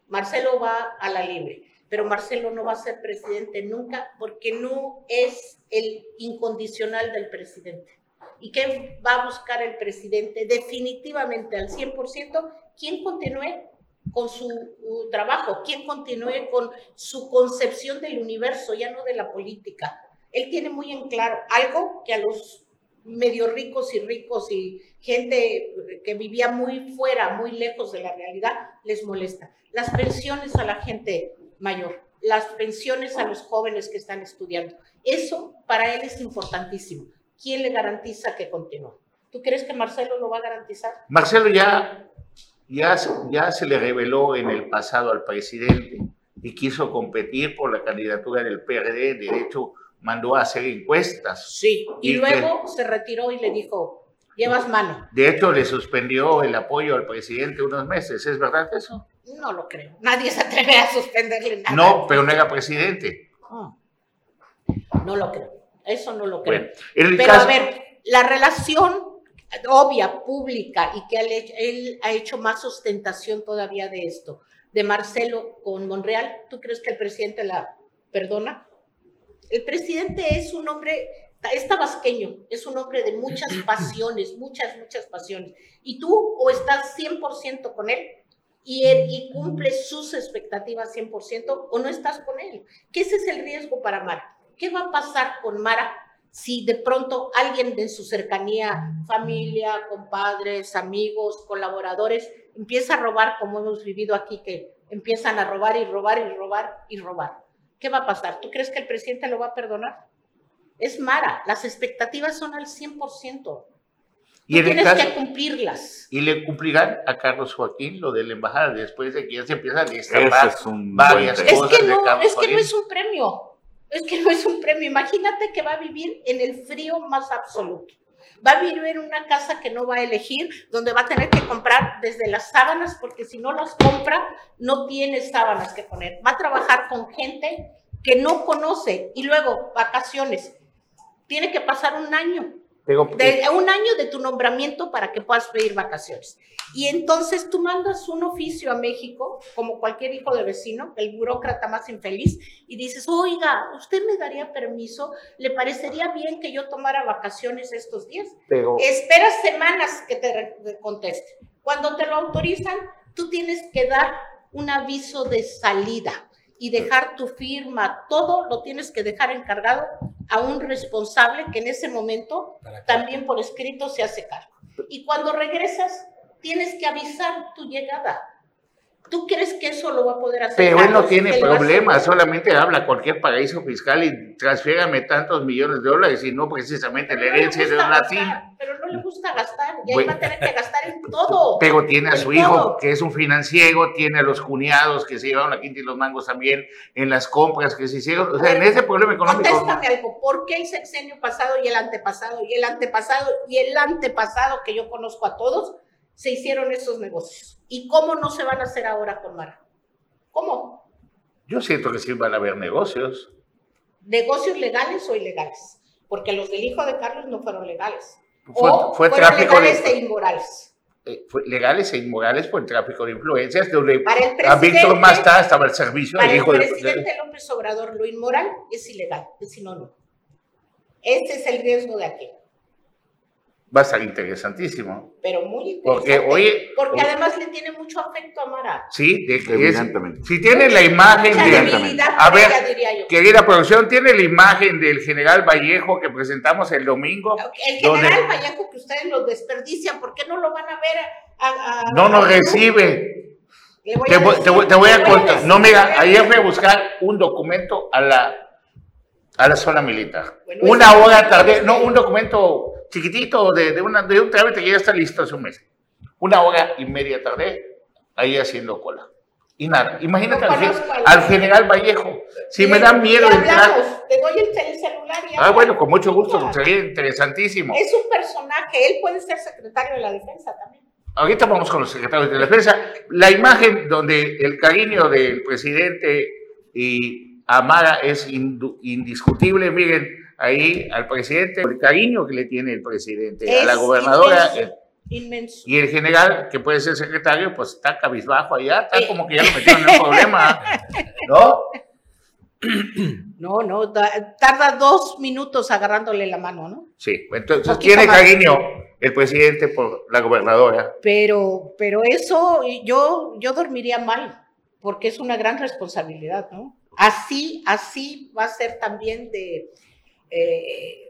Marcelo va a la libre, pero Marcelo no va a ser presidente nunca porque no es el incondicional del presidente. ¿Y qué va a buscar el presidente? Definitivamente al 100%, quien continúe con su uh, trabajo, quien continúe con su concepción del universo, ya no de la política. Él tiene muy en claro algo que a los medio ricos y ricos y gente que vivía muy fuera, muy lejos de la realidad, les molesta. Las pensiones a la gente mayor, las pensiones a los jóvenes que están estudiando. Eso para él es importantísimo. ¿Quién le garantiza que continúe? ¿Tú crees que Marcelo lo va a garantizar? Marcelo ya, ya, ya se le reveló en el pasado al presidente y quiso competir por la candidatura del PRD. De hecho, mandó a hacer encuestas. Sí, y, luego se retiró y le dijo, llevas mano. De hecho, le suspendió el apoyo al presidente unos meses. ¿Es verdad eso? No lo creo. Nadie se atreve a suspenderle nada. No, pero no era presidente. No lo creo. Eso no lo creo. Bueno, pero a ver, la relación obvia, pública, y que él ha hecho más ostentación todavía de esto, de Marcelo con Monreal, ¿tú crees que el presidente la perdona? El presidente es un hombre, es tabasqueño, es un hombre de muchas pasiones, muchas, muchas pasiones. Y tú o estás 100% con él y, él, y cumple sus expectativas 100% o no estás con él. Que ese es el riesgo para Mara. ¿Qué va a pasar con Mara si de pronto alguien de su cercanía, familia, compadres, amigos, colaboradores, empieza a robar como hemos vivido aquí, que empiezan a robar y robar y robar y robar? ¿qué va a pasar? ¿Tú crees que el presidente lo va a perdonar? Es Mara, las expectativas son al 100%. Y tienes que cumplirlas. Y le cumplirán a Carlos Joaquín lo de la embajada después de que ya se empieza a destapar es varias cosas. Es que, no, es que no es un premio. Es que no es un premio. Imagínate que va a vivir en el frío más absoluto. Va a vivir en una casa que no va a elegir, donde va a tener que comprar desde las sábanas, porque si no las compra, no tiene sábanas que poner. Va a trabajar con gente que no conoce y luego vacaciones. Tiene que pasar un año de, un año de tu nombramiento para que puedas pedir vacaciones. Y entonces tú mandas un oficio a México, como cualquier hijo de vecino, el burócrata más infeliz, y dices, oiga, ¿usted me daría permiso? ¿Le parecería bien que yo tomara vacaciones estos días? Esperas semanas que te conteste. Cuando te lo autorizan, tú tienes que dar un aviso de salida y dejar tu firma, todo lo tienes que dejar encargado a un responsable que en ese momento también por escrito se hace cargo. Y cuando regresas, tienes que avisar tu llegada. ¿Tú crees que eso lo va a poder hacer? Pero él no tiene problema, solamente habla cualquier paraíso fiscal y transfiérame tantos millones de dólares y no precisamente la herencia de un latino. Pero no le gusta gastar y ahí va a tener que gastar en todo. Pero tiene a su hijo, que es un financiero, tiene a los cuñados que se llevaron la quinta y los mangos también en las compras que se hicieron. O sea, en ese problema económico. Contéstame algo, ¿por qué el sexenio pasado y el antepasado y el antepasado y el antepasado que yo conozco a todos se hicieron esos negocios? ¿Y cómo no se van a hacer ahora con Mara? ¿Cómo? Yo siento que sí van a haber negocios. ¿Negocios legales o ilegales? Porque los del hijo de Carlos no fueron legales. Fue, o fue fueron tráfico legales de, e inmorales. eh, fue legales e inmorales por el tráfico de influencias. Donde Para el a Víctor Masta estaba al servicio Para del el hijo de, presidente López Obrador, lo inmoral es ilegal, es sinónimo. Este es el riesgo de aquí, Va a estar interesantísimo. pero muy Porque, interesante. oye, porque oye. además le tiene mucho afecto a Mara. Sí, de es- Evidentemente. si tiene la imagen de... A ver, ella, diría yo. Querida producción, ¿tiene la imagen del general Vallejo que presentamos el domingo? El general Vallejo que ustedes lo desperdician, ¿por qué no lo van a ver a... a- No nos a- recibe. Le voy Te a voy, decir, te voy- te voy le a contar. decir, No, mira, ayer fui a buscar un documento a la, a la zona militar. Bueno, una hora es no, un documento chiquitito de, de, una, de un trámite que ya está listo hace un mes. Una hora y media tardé ahí haciendo cola. Y nada, imagínate No al, al- al general Vallejo. Si me Le- da miedo entrar. Te doy el, el celular y Ah, bueno, con mucho gusto, sería interesantísimo. Es un personaje, él puede ser secretario de la defensa también. Ahorita vamos con los secretarios de defensa. La imagen donde el cariño del presidente y Amara es indiscutible. Miren ahí al presidente, el cariño que le tiene el presidente, a la gobernadora inmenso, eh, inmenso. y el general, que puede ser secretario, pues está cabizbajo allá, está Eh. como que ya lo metieron en un problema, ¿no? No, no, da- tarda dos minutos agarrándole la mano, ¿no? Sí, entonces tiene cariño el presidente por la gobernadora. Pero, pero eso yo, yo dormiría mal, porque es una gran responsabilidad, ¿no? Así, así va a ser también de, eh,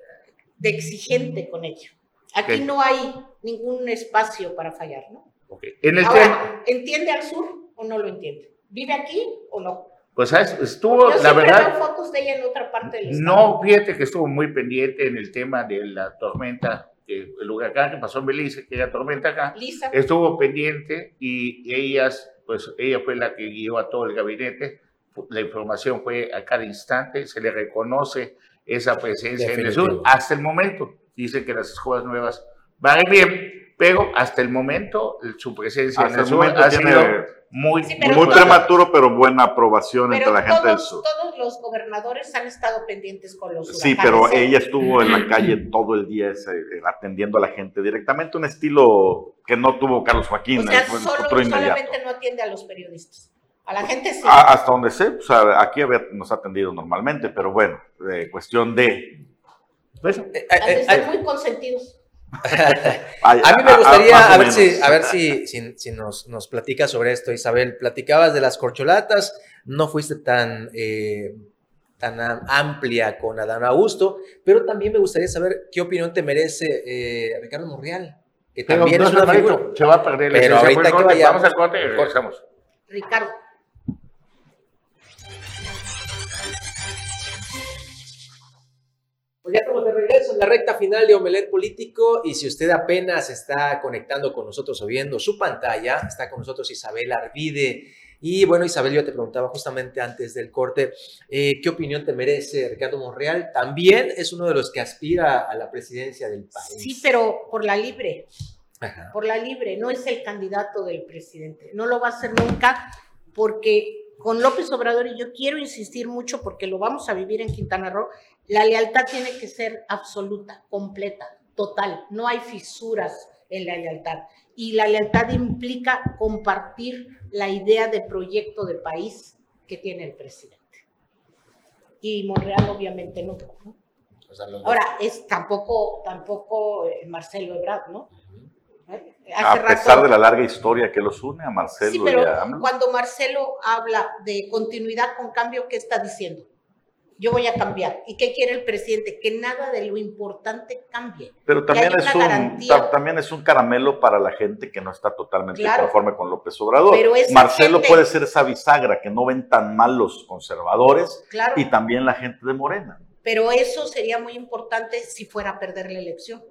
de exigente con ella. Aquí Ok. no hay ningún espacio para fallar, ¿no? Ok. En el Ahora, ¿entiende al sur o no lo entiende? ¿Vive aquí o no? pues ¿sabes? estuvo, Yo la verdad, fotos de ella en otra parte del estado. no, fíjate que estuvo muy pendiente en el tema de la tormenta, que- el huracán que pasó en Belice, que era tormenta acá. Lisa, estuvo pendiente y ellas, pues ella fue la que guió a todo el gabinete. La información fue a cada instante, se le reconoce esa presencia en el sur Definitivo. hasta el momento. Dicen que las escuelas nuevas van bien, pero hasta el momento su presencia Hasta en el el sur ha tiene sido muy, Sí, pero muy todo- prematuro, pero buena aprobación entre pero la gente del todos, sur. todos los gobernadores han estado pendientes con los Sí, pero ¿eh? ella estuvo en la calle todo el día ese, eh, atendiendo a la gente directamente, un estilo que no tuvo Carlos Joaquín, O sea, solo- solamente no atiende a los periodistas. A la gente sí. A- hasta donde sé, o sea, aquí había- nos ha atendido normalmente, pero bueno, eh, cuestión de... pues, Eh, eh, eh, muy consentidos. A mí me gustaría, a ver si, a ver si, si, si nos, nos platicas sobre esto, Isabel. Platicabas de las corcholatas, no fuiste tan, eh, tan am- amplia con Adán Augusto, pero también me gustaría saber qué opinión te merece eh, Ricardo Monreal, que pero también no es una se va a- figura. Se va a perder la Pero ahorita el que vayamos- Vamos al corte y regresamos. Ricardo. Pues ya estamos de regreso en la recta final de Omelet Político y si usted apenas está conectando con nosotros o viendo su pantalla, está con nosotros Isabel Arvide. Y bueno, Isabel, yo te preguntaba justamente antes del corte, eh, ¿qué opinión te merece Ricardo Monreal? También es uno de los que aspira a la presidencia del país. Sí, pero por la libre, Ajá. por la libre, no es el candidato del presidente. No lo va a hacer nunca porque con López Obrador, y yo quiero insistir mucho porque lo vamos a vivir en Quintana Roo, la lealtad tiene que ser absoluta, completa, total. No hay fisuras en la lealtad. Y la lealtad implica compartir la idea de proyecto de país que tiene el presidente. Y Monreal obviamente no. ¿no? O sea, los- Ahora, es tampoco, tampoco eh, Marcelo Ebrard, ¿no? ¿Eh? A pesar rato- de la larga historia que los une a Marcelo Sí, y pero a AMLO. cuando Marcelo habla de continuidad con cambio, ¿qué está diciendo? Yo voy a cambiar. ¿Y qué quiere el presidente? Que nada de lo importante cambie. Pero también es, un, también es un caramelo para la gente que no está totalmente Claro. conforme con López Obrador. Pero Marcelo gente- puede ser esa bisagra que no ven tan mal los conservadores Claro, y también la gente de Morena. pero eso sería muy importante si fuera a perder la elección.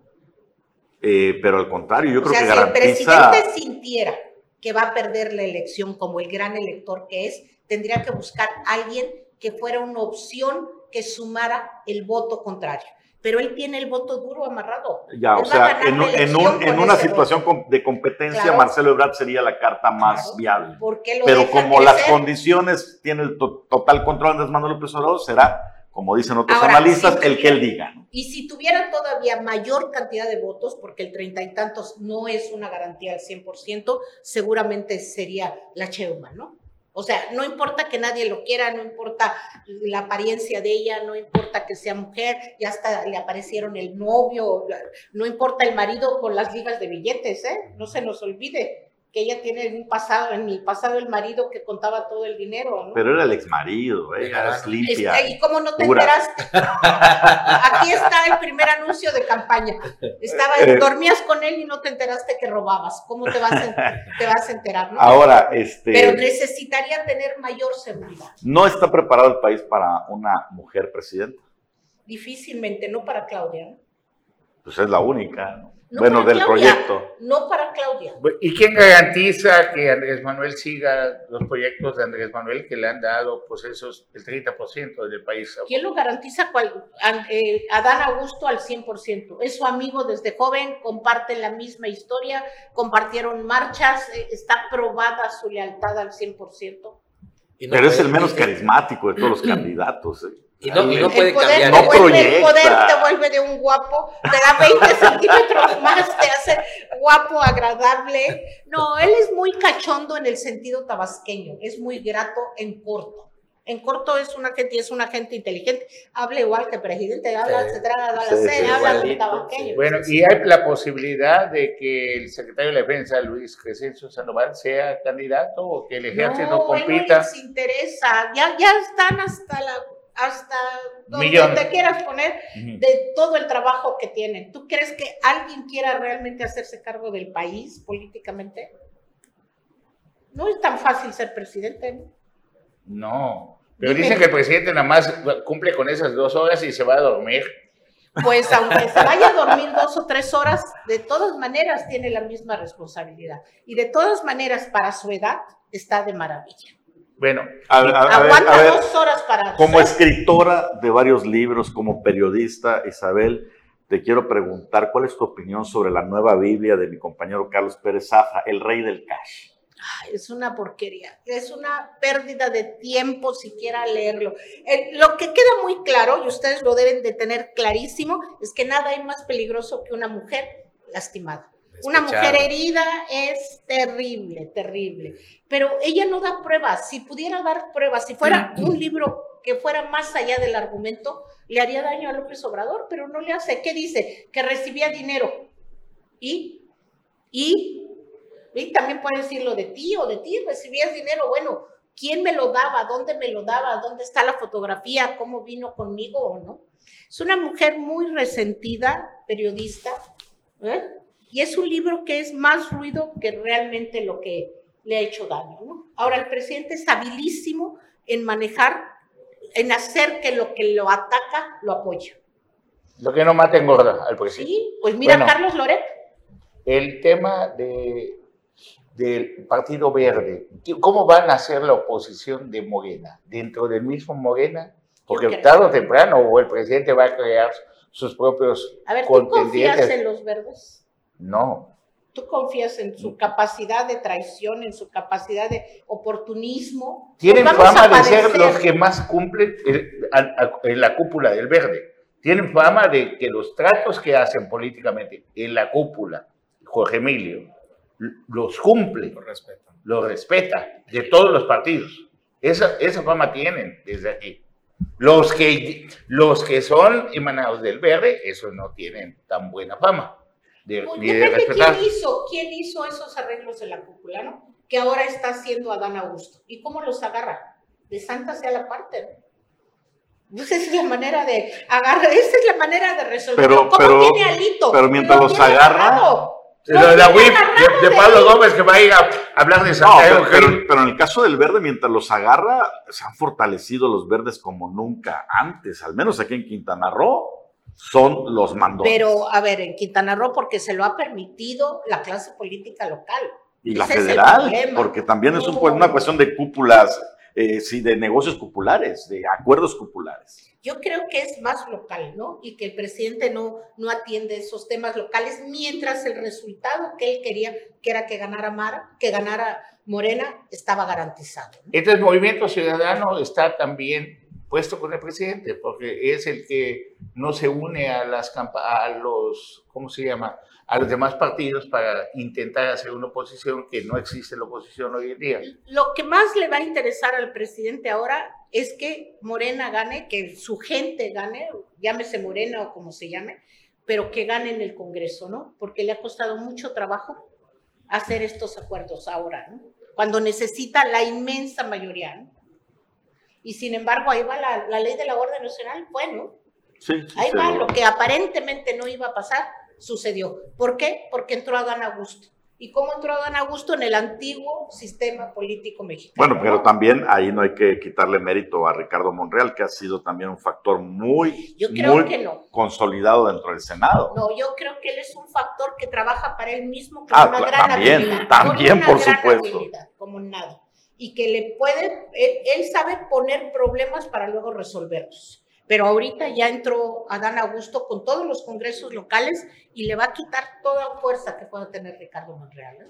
Eh, pero al contrario, yo o creo sea, que si el presidente sintiera que va a perder la elección como el gran elector que es, tendría que buscar a alguien que fuera una opción que sumara el voto contrario. Pero él tiene el voto duro amarrado. Ya, Él o sea, en, en, un- en una situación de competencia, Claro. Marcelo Ebrard sería la carta más Claro. viable. ¿Por qué lo Pero como las condiciones tiene el to- total control Andrés Manuel López Obrador, será, como dicen otros Ahora, analistas, el que él diga. ¿no? Y si tuviera todavía mayor cantidad de votos, porque el treinta y tantos no es una garantía al 100%, seguramente sería la Cheuma, ¿no? O sea, no importa que nadie lo quiera, no importa la apariencia de ella, no importa que sea mujer, ya hasta le aparecieron el novio, no importa el marido con las ligas de billetes, ¿eh? No se nos olvide que ella tiene un pasado, en el pasado el marido que contaba todo el dinero, ¿no? Pero era el exmarido, ¿eh? Claro. es limpia. Este, ¿Y cómo no te pura. enteraste? Aquí está el primer anuncio de campaña. Estaba, Eh. dormías con él y no te enteraste que robabas. ¿Cómo te vas a, te vas a enterar? no? Ahora, este, Pero necesitaría tener mayor seguridad. no está preparado el país para una mujer presidenta. Difícilmente, no para Claudia. ¿no? Pues es la única, ¿no? No bueno, del Claudia. proyecto. No para Claudia. ¿Y quién garantiza que Andrés Manuel siga los proyectos de Andrés Manuel que le han dado pues esos el 30% del país? ¿Quién lo garantiza? Cual- An- eh, Adán Augusto al 100%. Es su amigo desde joven, comparten la misma historia, compartieron marchas, eh, está probada su lealtad al 100%. Y no Pero es el menos carismático de todos los candidatos. ¿eh? Y no, y no El puede poder, cambiar. No te vuelve, el proyecta. poder te vuelve de un guapo, te da 20 centímetros más, te hace guapo, agradable. No, él es muy cachondo en el sentido tabasqueño, es muy grato en corto. En corto es una gente y es una gente inteligente. Habla igual que el presidente, habla, Sí. se traga la Sí, C, sí, habla tabaqueño. sí. Bueno, y hay la posibilidad de que el secretario de la Defensa, Luis Crescencio Sandoval, sea candidato o que el ejército no, él no compita. les interesa. Ya, ya están hasta la hasta donde Millón. te quieras poner de todo el trabajo que tienen. ¿Tú crees que alguien quiera realmente hacerse cargo del país políticamente? No es tan fácil ser presidente. ¿no? No. Pero Dime. dicen que el presidente nada más cumple con esas dos horas y se va a dormir. Pues aunque se vaya a dormir dos o tres horas, de todas maneras tiene la misma responsabilidad. Y de todas maneras, para su edad, está de maravilla. Bueno, A, a- a ver, Aguanta a ver, dos horas para... como escritora de varios libros, como periodista, Isabel, te quiero preguntar cuál es tu opinión sobre la nueva Biblia de mi compañero Carlos Pérez Zafra, El Rey del Cash. Ay, es una porquería, es una pérdida de tiempo siquiera leerlo. Eh, lo que queda muy claro, y ustedes lo deben de tener clarísimo, es que nada hay más peligroso que una mujer lastimada. Una mujer herida es terrible, terrible. Pero ella no da pruebas. Si pudiera dar pruebas, si fuera un libro que fuera más allá del argumento, le haría daño a López Obrador, pero no le hace. ¿Qué dice? Que recibía dinero. ¿Y? ¿Y? Y también puede decirlo de ti o de ti, recibías dinero. Bueno, ¿quién me lo daba? ¿Dónde me lo daba? ¿Dónde está la fotografía? ¿Cómo vino conmigo o no? Es una mujer muy resentida, periodista, ¿eh? Y es un libro que es más ruido que realmente lo que le ha hecho daño. ¿no? Ahora, el presidente es habilísimo en manejar, en hacer que lo que lo ataca lo apoye. lo que no mata engorda al presidente. Sí, pues mira, Bueno. Carlos Loret, El tema de, del Partido Verde, ¿cómo van a hacer la oposición de Morena? ¿Dentro del mismo Morena? Porque tarde o temprano o el presidente va a crear sus propios a ver, ¿tú confías contendientes. en los verdes? No, ¿Tú confías en su capacidad de traición, en su capacidad de oportunismo? Tienen Pues fama de ser los que más cumplen el- a- a- en la cúpula del verde. Tienen fama de que los tratos que hacen políticamente en la cúpula, Jorge Emilio, los cumple, Por respeto. los respeta de todos los partidos. Esa, esa fama tienen desde aquí. Los que, los que son emanados del verde, esos no tienen tan buena fama de, Pues ni de respetar. quién hizo, quién hizo esos arreglos en la cúpula, ¿no? Que ahora está haciendo Adán Augusto. ¿Y cómo los agarra? De santa sea la parte, ¿no? Pues esa es la manera de agarrar, esa es la manera de resolver. Pero- ¿Cómo pero- tiene alito? pero mientras Lo los agarra- agarrado. De la tiene WIP de, de Pablo Gómez que va a ir a hablar de No, Santiago pero, pero- pero en el caso del verde, mientras los agarra, se han fortalecido los verdes como nunca antes, al menos aquí en Quintana Roo, son los mandones. Pero, a ver, en Quintana Roo, porque se lo ha permitido la clase política local. y la ese federal, porque también es un- una cuestión de cúpulas, eh, sí, de negocios cupulares, de acuerdos cupulares. Yo creo que es más local, ¿no? Y que el presidente no, no atiende esos temas locales mientras el resultado que él quería, que era que ganara Mara, que ganara Morena, estaba garantizado. ¿no? Entonces, Movimiento Ciudadano está también puesto con el presidente, porque es el que no se une a las a los, ¿cómo se llama? A los demás partidos para intentar hacer una oposición que no existe la oposición hoy en día. Lo que más le va a interesar al presidente ahora es que Morena gane, que su gente gane, llámese Morena o como se llame, pero que gane en el Congreso, ¿no? Porque le ha costado mucho trabajo hacer estos acuerdos ahora, ¿no? Cuando necesita la inmensa mayoría, ¿no? Y sin embargo, ahí va la, la ley de la Guardia Nacional, bueno, Sí, sí, ahí va, lo- que aparentemente no iba a pasar, sucedió. ¿Por qué? Porque entró Adán Augusto. ¿Y cómo entró Adán Augusto en el antiguo sistema político mexicano? Bueno, pero ¿no? también ahí no hay que quitarle mérito a Ricardo Monreal, que ha sido también un factor muy, Yo creo muy que no. consolidado dentro del Senado. No, yo creo que él es un factor que trabaja para él mismo con Ah, una gran también, habilidad. también, por supuesto. habilidad, como nada. Y que le puede, él, él sabe poner problemas para luego resolverlos. Pero ahorita ya entró Adán Augusto con todos los congresos locales y le va a quitar toda fuerza que pueda tener Ricardo Monreal. ¿eh?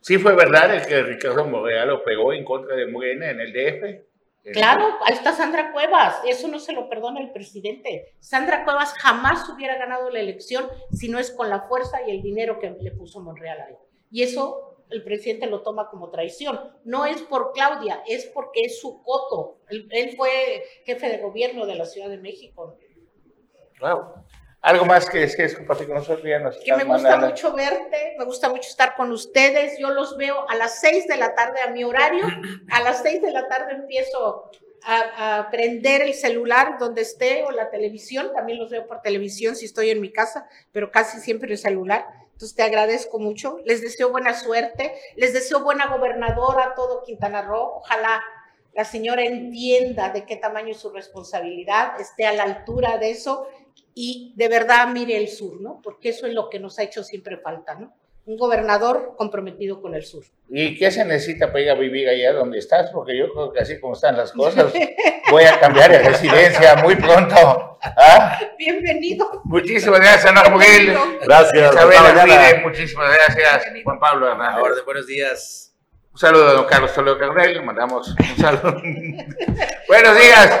Sí fue verdad el que Ricardo Monreal lo pegó en contra de Morena en el DF. Claro, ahí está Sandra Cuevas, eso no se lo perdona el presidente. Sandra Cuevas jamás hubiera ganado la elección si no es con la fuerza y el dinero que le puso Monreal ahí. Y eso el presidente lo toma como traición. No es por Claudia, es porque es su coto. Él, él fue jefe de gobierno de la Ciudad de México. Wow. Algo más que desees compartir con nosotros, ya nos Que me gusta mandando. mucho verte, me gusta mucho estar con ustedes. Yo los veo a las 6 de la tarde a mi horario. A las 6 de la tarde empiezo a, a prender el celular donde esté o la televisión. También los veo por televisión si estoy en mi casa, pero casi siempre el celular. Entonces te agradezco mucho. Les deseo buena suerte. Les deseo buena gobernadora a todo Quintana Roo. Ojalá la señora entienda de qué tamaño es su responsabilidad, esté a la altura de eso y de verdad mire el sur, ¿no? Porque eso es lo que nos ha hecho siempre falta, ¿no? Un gobernador comprometido con el sur. ¿Y qué se necesita para ir a vivir allá donde estás? Porque yo creo que así como están las cosas, voy a cambiar de residencia muy pronto. ¿Ah? Bienvenido. Muchísimas gracias, Ana Miguel. Gracias. Isabel hasta mañana. Arvide, muchísimas gracias. Juan Pablo Hernández. orden, buenos días. Un saludo a don Carlos Toledo Carnel, le mandamos un saludo. Buenos días.